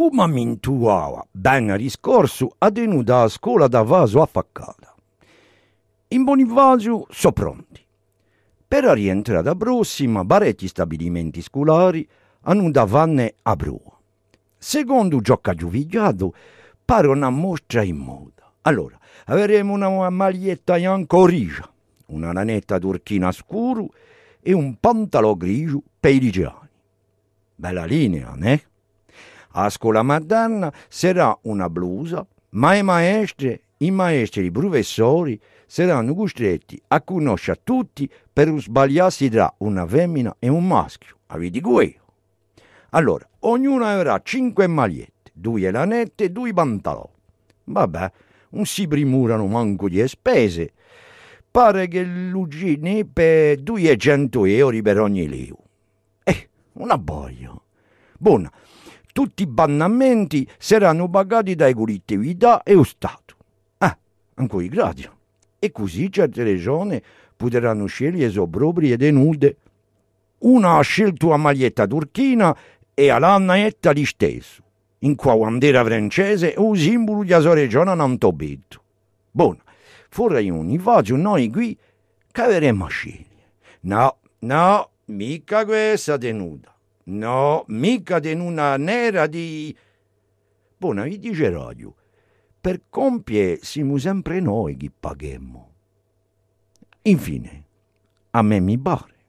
come mi intuava ben riscorso a tenuta a scuola da vaso affaccata. In Bonifacio so pronti. Per la rientrata prossima, parecchi stabilimenti scolari hanno davanti a prua. Secondo gioca giuvigliato, pare una mostra in moda. Allora, avremo una maglietta bianco-rigia, una ranetta turchina scuro e un pantalone grigio per i liceani. Bella linea, né? A scuola materna sarà una blusa, ma i maestri, i maestri i professori saranno costretti a conoscere tutti per sbagliarsi tra una femmina e un maschio. Avete quello? Allora, ognuno avrà cinque magliette, due lanette e due pantaloni. Vabbè, non si primurano manco di spese. Pare che l'ugini per 200 euro per ogni leo. Eh, una boia. Buona, tutti i bannamenti saranno pagati dai collettività e lo Stato. Ah, ancora grazie. E così certe regioni potranno scegliere le proprie tenude. Una ha scelto la maglietta turchina e all'annetta di stesso, in qua bandiera francese o simbolo della sua regione non betto. Buono, fuori un faccio noi qui che avremo a scegliere. No, no, mica questa tenuta. No, mica tenuta nera di... Buona, vi dice radio, per compie siamo sempre noi che paghiamo. Infine, a me mi pare